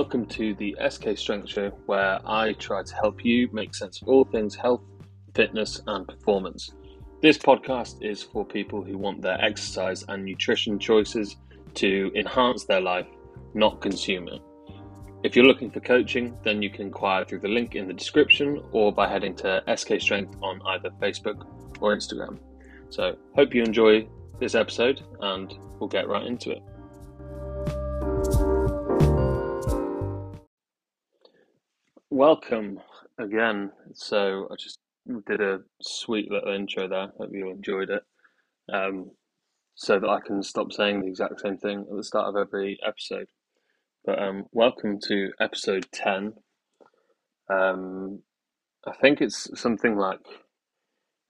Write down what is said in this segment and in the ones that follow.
Welcome to the SK Strength Show, where I try to help you make sense of all things health, fitness, and performance. This podcast is for people who want their exercise and nutrition choices to enhance their life, not consume it. If you're looking for coaching, then you can inquire through the link in the description or by heading to SK Strength on either Facebook or Instagram. So, hope you enjoy this episode and we'll get right into it. Welcome again. So, I just did a sweet little intro there. Hope you enjoyed it. Um, so that I can stop saying the exact same thing at the start of every episode. But um, welcome to episode 10. Um, I think it's something like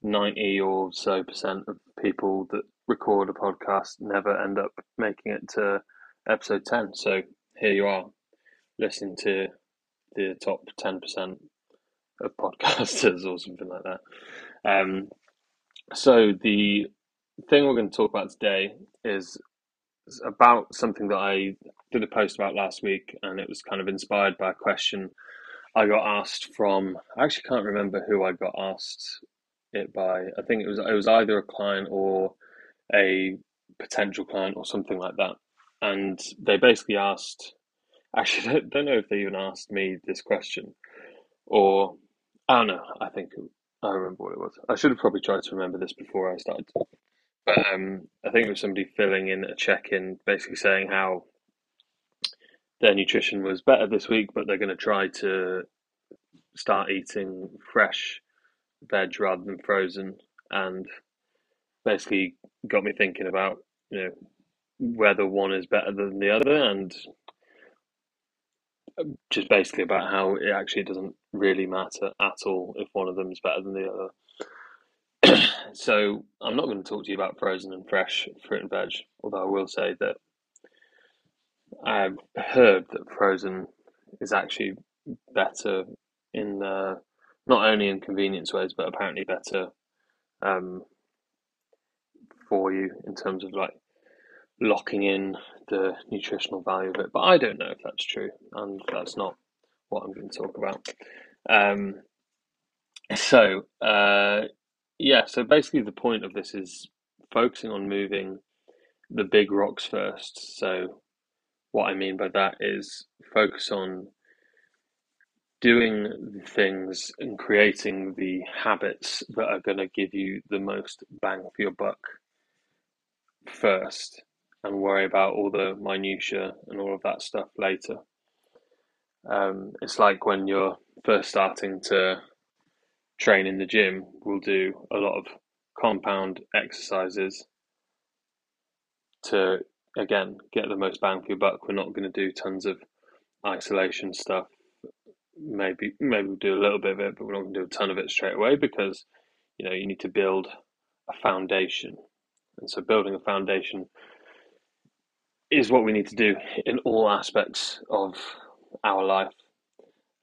90 or so percent of people that record a podcast never end up making it to episode 10. So here you are, listening to the top 10% of podcasters or something like that. Um, so the thing we're going to talk about today is about something that I did a post about last week, and it was kind of inspired by a question I got asked from. I actually can't remember who I got asked it by. I think it was it was either a client or a potential client or something like that, and they basically asked. Actually, I don't know if they even asked me this question, or I don't know. I think I remember what it was. I should have probably tried to remember this before I started. But um, I think it was somebody filling in a check in, basically saying how their nutrition was better this week, but they're going to try to start eating fresh veg rather than frozen, and basically got me thinking about you know whether one is better than the other, and just basically about how it actually doesn't really matter at all if one of them is better than the other. so I'm not going to talk to you about frozen and fresh fruit and veg, although I will say that I've heard that frozen is actually better in uh, not only in convenience ways, but apparently better um, for you in terms of like locking in the nutritional value of it. But I don't know if that's true, and that's not what I'm going to talk about. Um, so, uh, yeah, so basically the point of this is focusing on moving the big rocks first. So, what I mean by that is focus on doing the things and creating the habits that are going to give you the most bang for your buck first and worry about all the minutiae and all of that stuff later. Um, it's like when you're first starting to train in the gym, we'll do a lot of compound exercises to again get the most bang for your buck. We're not going to do tons of isolation stuff. Maybe maybe we'll do a little bit of it, but we're not going to do a ton of it straight away because you know you need to build a foundation, and so building a foundation is what we need to do in all aspects of our life.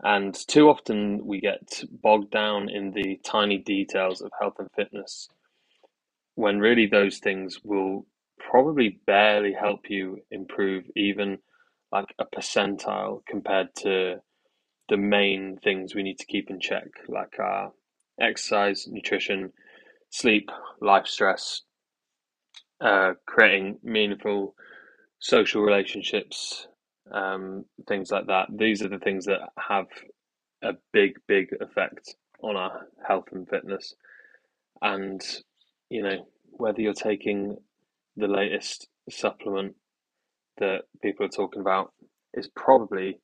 And too often we get bogged down in the tiny details of health and fitness when really those things will probably barely help you improve even like a percentile compared to the main things we need to keep in check, like our exercise, nutrition, sleep, life stress, uh, creating meaningful social relationships, um, things like that. These are the things that have a big, big effect on our health and fitness. And, you know, whether you're taking the latest supplement that people are talking about is probably,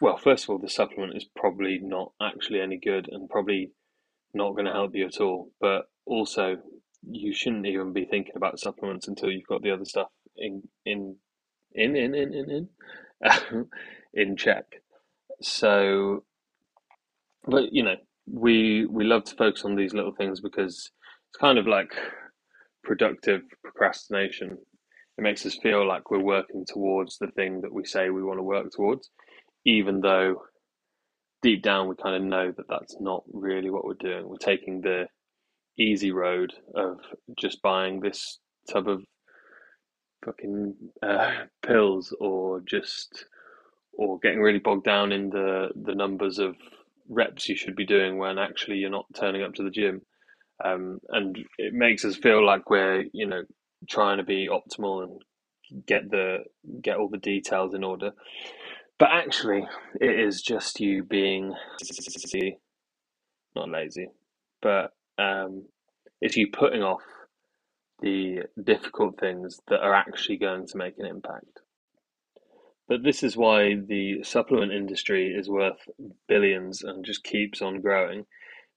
well, first of all, the supplement is probably not actually any good and probably not going to help you at all. But also, you shouldn't even be thinking about supplements until you've got the other stuff in in in in in in in, in check. So, but you know, we we love to focus on these little things because it's kind of like productive procrastination. It makes us feel like we're working towards the thing that we say we want to work towards, even though deep down we kind of know that that's not really what we're doing. We're taking the easy road of just buying this tub of fucking uh, pills or just or getting really bogged down in the the numbers of reps you should be doing when actually you're not turning up to the gym. Um, and it makes us feel like we're, you know, trying to be optimal and get the get all the details in order. But actually, it is just you being not lazy, but um, it's you putting off the difficult things that are actually going to make an impact. But this is why the supplement industry is worth billions and just keeps on growing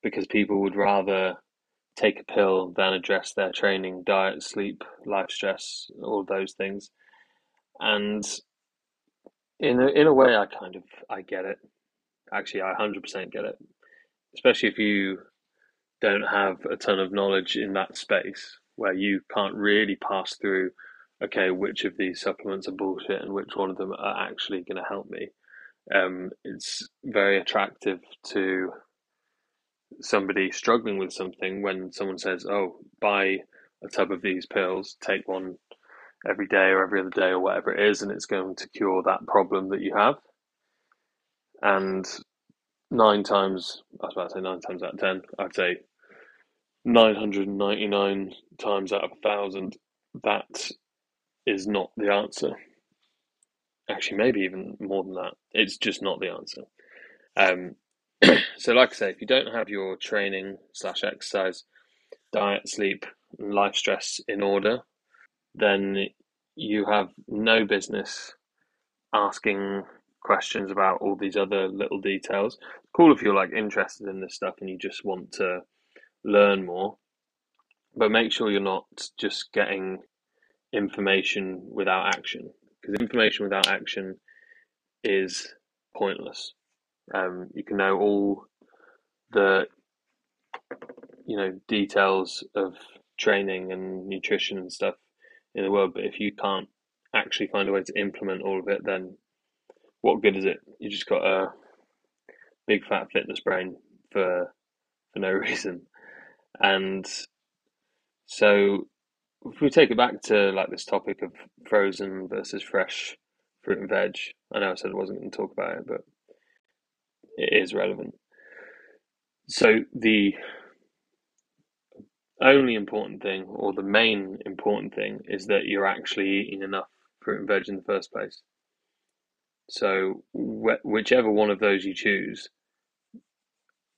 because people would rather take a pill than address their training, diet, sleep, life stress, all those things. And in a, in a way, I kind of I get it. Actually, I hundred percent get it, especially if you don't have a ton of knowledge in that space where you can't really pass through. Okay, which of these supplements are bullshit and which one of them are actually going to help me? Um, it's very attractive to somebody struggling with something when someone says, "Oh, buy a tub of these pills, take one every day or every other day or whatever it is, and it's going to cure that problem that you have." And nine times, I was about to say nine times out of ten, I'd say 999 times out of a thousand, that is not the answer. Actually, maybe even more than that. It's just not the answer. Um, so, like I say, if you don't have your training slash exercise, diet, sleep, life stress in order, then you have no business asking questions about all these other little details. Cool if you're like interested in this stuff and you just want to learn more, but make sure you're not just getting information without action because information without action is pointless. Um, you can know all the you know details of training and nutrition and stuff in the world, but if you can't actually find a way to implement all of it, then what good is it? You just got a big fat fitness brain for for no reason. And so if we take it back to like this topic of frozen versus fresh fruit and veg, I know I said I wasn't going to talk about it, but it is relevant. So the only important thing, or the main important thing, is that you're actually eating enough fruit and veg in the first place. So wh- whichever one of those you choose,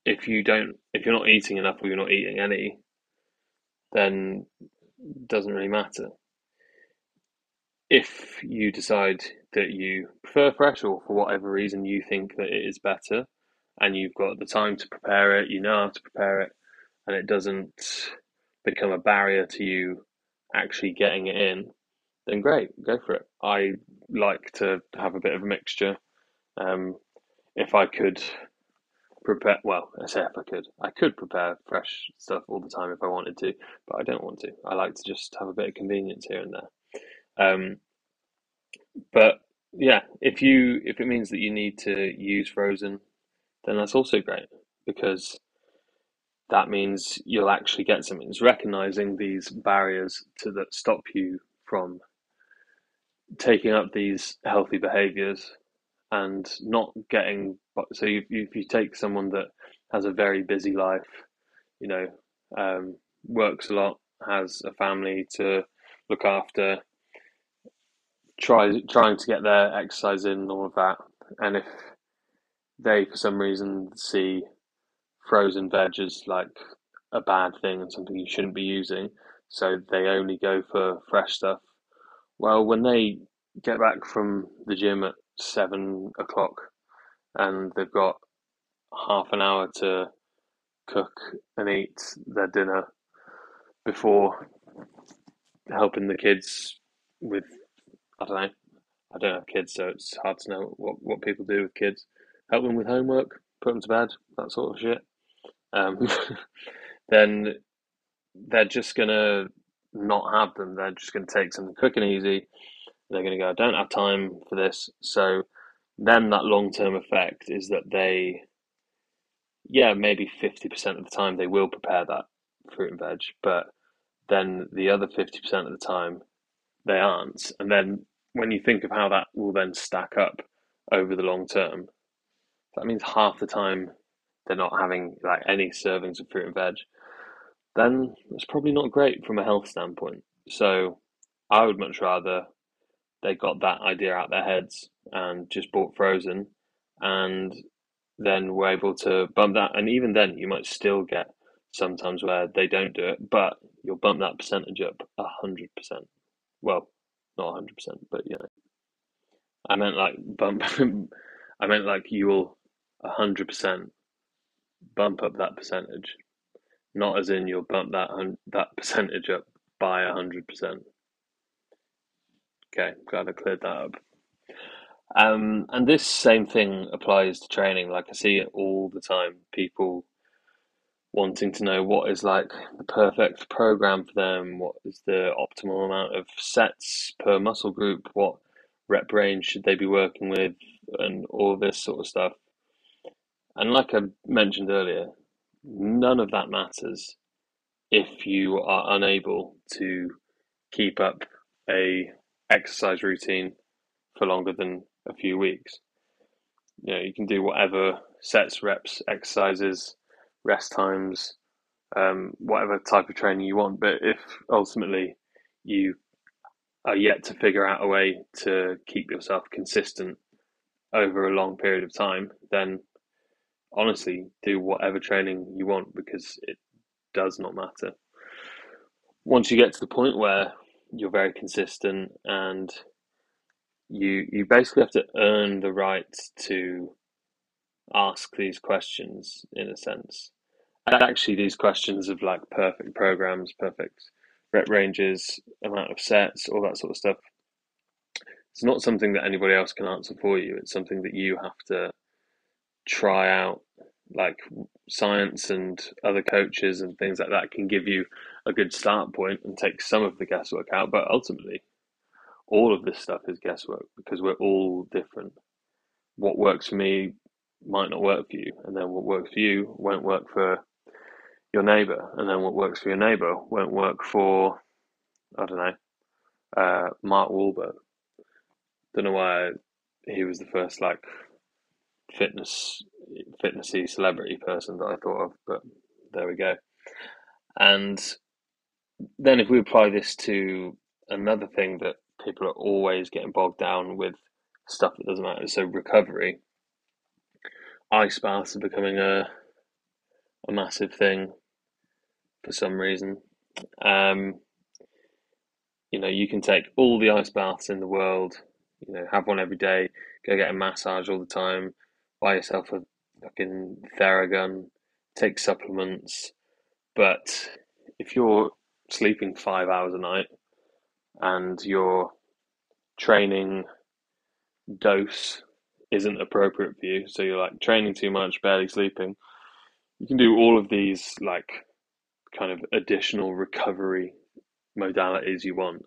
if you don't, if you're not eating enough or you're not eating any, then it doesn't really matter. If you decide that you prefer fresh or for whatever reason you think that it is better and you've got the time to prepare it, you know how to prepare it, and it doesn't become a barrier to you actually getting it in, then great, go for it. I like to have a bit of a mixture. Um, if I could prepare, well, I say if I could, I could prepare fresh stuff all the time if I wanted to, but I don't want to. I like to just have a bit of convenience here and there. Um, but yeah, if you if it means that you need to use frozen, then that's also great because that means you'll actually get something. It's recognizing these barriers to that stop you from taking up these healthy behaviors and not getting so if you, if you take someone that has a very busy life you know um, works a lot has a family to look after try trying to get their exercise in and all of that and if they for some reason see frozen veg as like a bad thing and something you shouldn't be using so they only go for fresh stuff well when they get back from the gym at seven o'clock and they've got half an hour to cook and eat their dinner before helping the kids with I don't know. I don't have kids, so it's hard to know what, what people do with kids. Help them with homework, put them to bed, that sort of shit. Um, then they're just gonna not have them. They're just gonna take something quick and easy. They're gonna go, I don't have time for this. So then that long term effect is that they, yeah, maybe 50% of the time they will prepare that fruit and veg, but then the other 50% of the time they aren't. And then when you think of how that will then stack up over the long term, that means half the time they're not having like any servings of fruit and veg, then it's probably not great from a health standpoint. So I would much rather they got that idea out of their heads and just bought frozen and then were able to bump that and even then you might still get sometimes where they don't do it, but you'll bump that percentage up a hundred percent. Well, not hundred percent, but you know. I meant like bump I meant like you will a hundred percent bump up that percentage. Not as in you'll bump that that percentage up by a hundred percent. Okay, glad I cleared that up. Um, and this same thing applies to training. Like I see it all the time. People wanting to know what is like the perfect program for them, what is the optimal amount of sets per muscle group, what rep range should they be working with, and all this sort of stuff. And like I mentioned earlier, none of that matters if you are unable to keep up a exercise routine for longer than a few weeks. You know, you can do whatever sets, reps, exercises, rest times, um, whatever type of training you want. But if ultimately you are yet to figure out a way to keep yourself consistent over a long period of time, then honestly do whatever training you want because it does not matter. Once you get to the point where you're very consistent and you you basically have to earn the right to ask these questions in a sense. And actually, these questions of like perfect programs, perfect rep ranges, amount of sets, all that sort of stuff. It's not something that anybody else can answer for you. It's something that you have to try out. Like science and other coaches and things like that can give you a good start point and take some of the guesswork out. But ultimately, all of this stuff is guesswork because we're all different. What works for me might not work for you, and then what works for you won't work for your neighbor, and then what works for your neighbor won't work for I don't know uh, Mark Wahlberg. Don't know why he was the first like fitness fitnessy celebrity person that I thought of, but there we go. And then if we apply this to another thing that people are always getting bogged down with stuff that doesn't matter. So recovery, ice baths are becoming a a massive thing for some reason. Um, you know, you can take all the ice baths in the world. You know, have one every day. Go get a massage all the time. Buy yourself a fucking Theragun. Take supplements. But if you're sleeping five hours a night and your training dose isn't appropriate for you, so you're like training too much, barely sleeping, you can do all of these like kind of additional recovery modalities you want.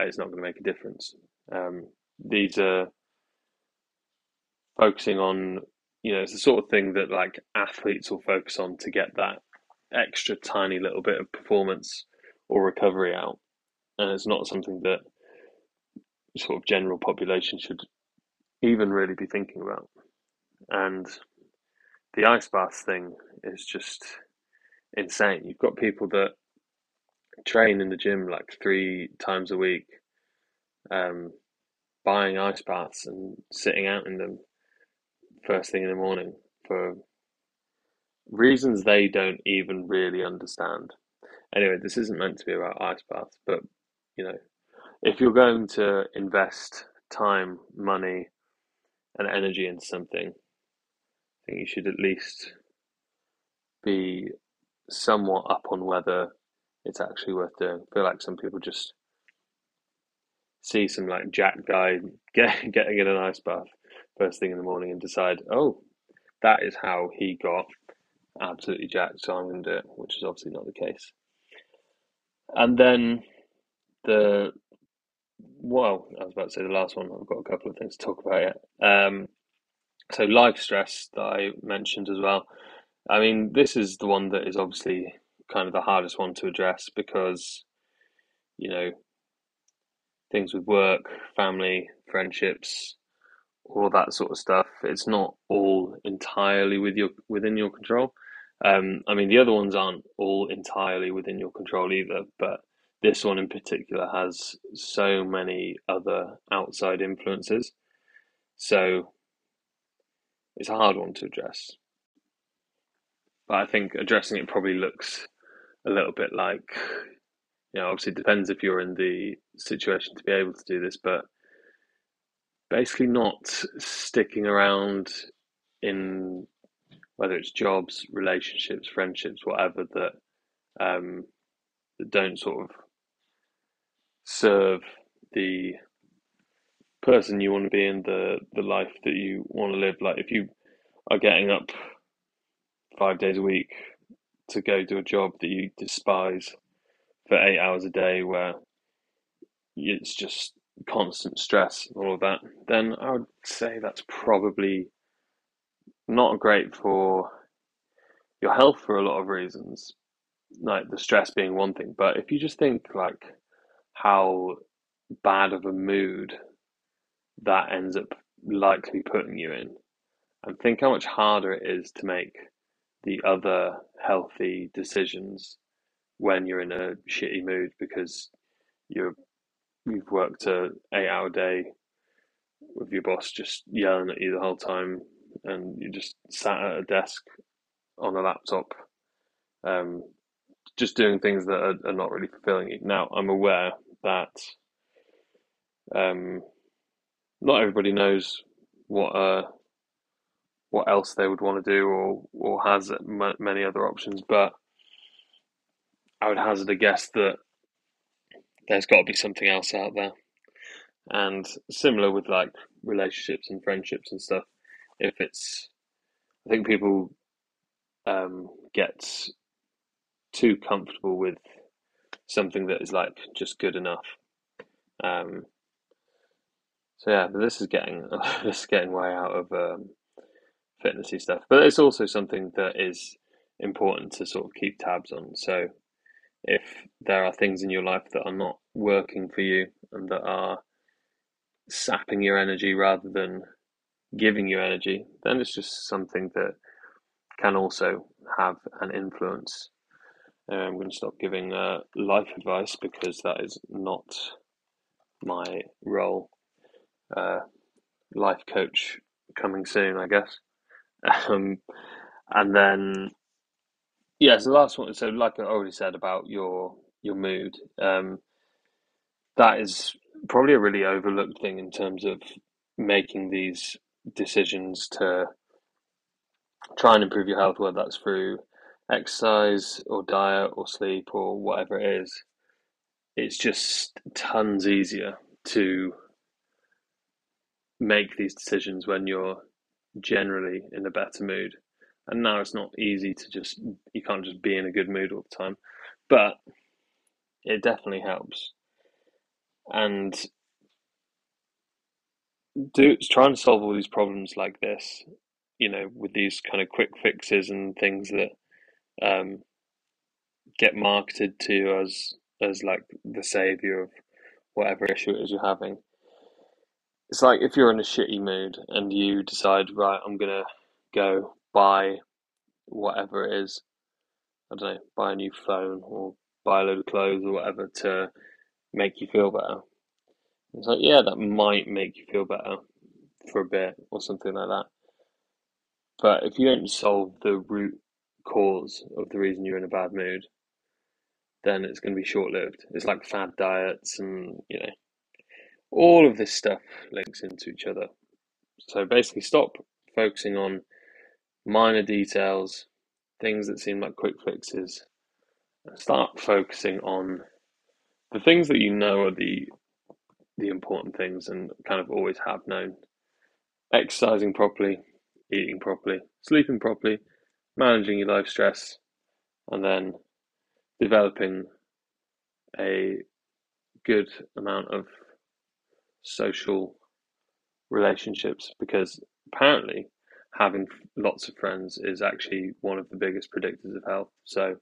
It's not going to make a difference. Um, these are focusing on, you know, it's the sort of thing that like athletes will focus on to get that extra tiny little bit of performance or recovery out. And it's not something that sort of general population should even really be thinking about. And the ice bath thing is just insane. You've got people that train in the gym like three times a week, um, buying ice baths and sitting out in them first thing in the morning for reasons they don't even really understand. Anyway, this isn't meant to be about ice baths, but you know, if you're going to invest time, money, and energy into something, I think you should at least be somewhat up on whether it's actually worth doing. I feel like some people just see some like jack guy get, getting in an ice bath first thing in the morning and decide, oh, that is how he got absolutely jacked, so I'm going to do it, which is obviously not the case. And then the well, I was about to say the last one. I've got a couple of things to talk about yet. Um, so life stress that I mentioned as well. I mean, this is the one that is obviously kind of the hardest one to address because, you know, things with work, family, friendships, all that sort of stuff. It's not all entirely with your within your control. Um, I mean, the other ones aren't all entirely within your control either, but this one in particular has so many other outside influences. So it's a hard one to address. But I think addressing it probably looks a little bit like, you know, obviously it depends if you're in the situation to be able to do this, but basically not sticking around in whether it's jobs, relationships, friendships, whatever that um, that don't sort of serve the person you want to be in the the life that you want to live. Like if you are getting up five days a week to go do a job that you despise for eight hours a day, where it's just constant stress and all of that, then I would say that's probably not great for your health for a lot of reasons, like the stress being one thing. But if you just think like how bad of a mood that ends up likely putting you in, and think how much harder it is to make the other healthy decisions when you're in a shitty mood because you're you've worked a eight hour day with your boss just yelling at you the whole time and you just sat at a desk on a laptop um, just doing things that are, are, not really fulfilling you. Now i'm aware that um, not everybody knows what uh, what else they would want to do or or has many other options but i would hazard a guess that there's got to be something else out there. And similar with like relationships and friendships and stuff, if it's, I think people um, get too comfortable with something that is like just good enough. Um, so yeah, but this is getting this is getting way out of um, fitnessy stuff, but it's also something that is important to sort of keep tabs on. So if there are things in your life that are not working for you and that are sapping your energy rather than giving you energy, then it's just something that can also have an influence. Uh, I'm going to stop giving uh, life advice because that is not my role. Uh, life coach coming soon, I guess. Um, and then yeah, so the last one. So, like I already said about your your mood, um, that is probably a really overlooked thing in terms of making these decisions to try and improve your health, whether that's through exercise or diet or sleep or whatever it is. It's just tons easier to make these decisions when you're generally in a better mood and now it's not easy to just you can't just be in a good mood all the time but it definitely helps and do trying to solve all these problems like this you know with these kind of quick fixes and things that um, get marketed to as as like the savior of whatever issue it is you're having it's like if you're in a shitty mood and you decide right i'm gonna go buy whatever it is. I don't know, buy a new phone or buy a load of clothes or whatever to make you feel better. It's like, yeah, that might make you feel better for a bit or something like that. But if you don't solve the root cause of the reason you're in a bad mood, then it's going to be short lived. It's like fad diets and, you know, all of this stuff links into each other. So basically, stop focusing on minor details, things that seem like quick fixes, start focusing on the things that you know are the the important things and kind of always have known. Exercising properly, eating properly, sleeping properly, managing your life stress, and then developing a good amount of social relationships because apparently having lots of friends is actually one of the biggest predictors of health. So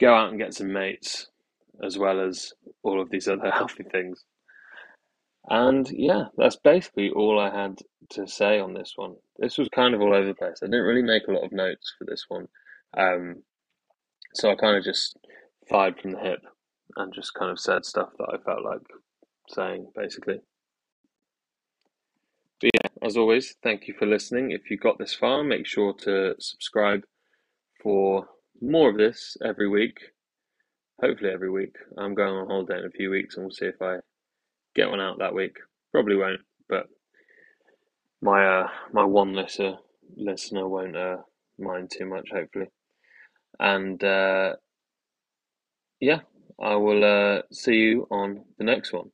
go out and get some mates as well as all of these other healthy things. And yeah, that's basically all I had to say on this one. This was kind of all over the place. I didn't really make a lot of notes for this one. Um, so I kind of just fired from the hip and just kind of said stuff that I felt like saying, basically. But yeah, as always, thank you for listening. If you got this far, make sure to subscribe for more of this every week. Hopefully, every week. I'm going on holiday in a few weeks, and we'll see if I get one out that week. Probably won't, but my uh, my one listener listener won't uh, mind too much, hopefully. And uh, yeah, I will uh, see you on the next one.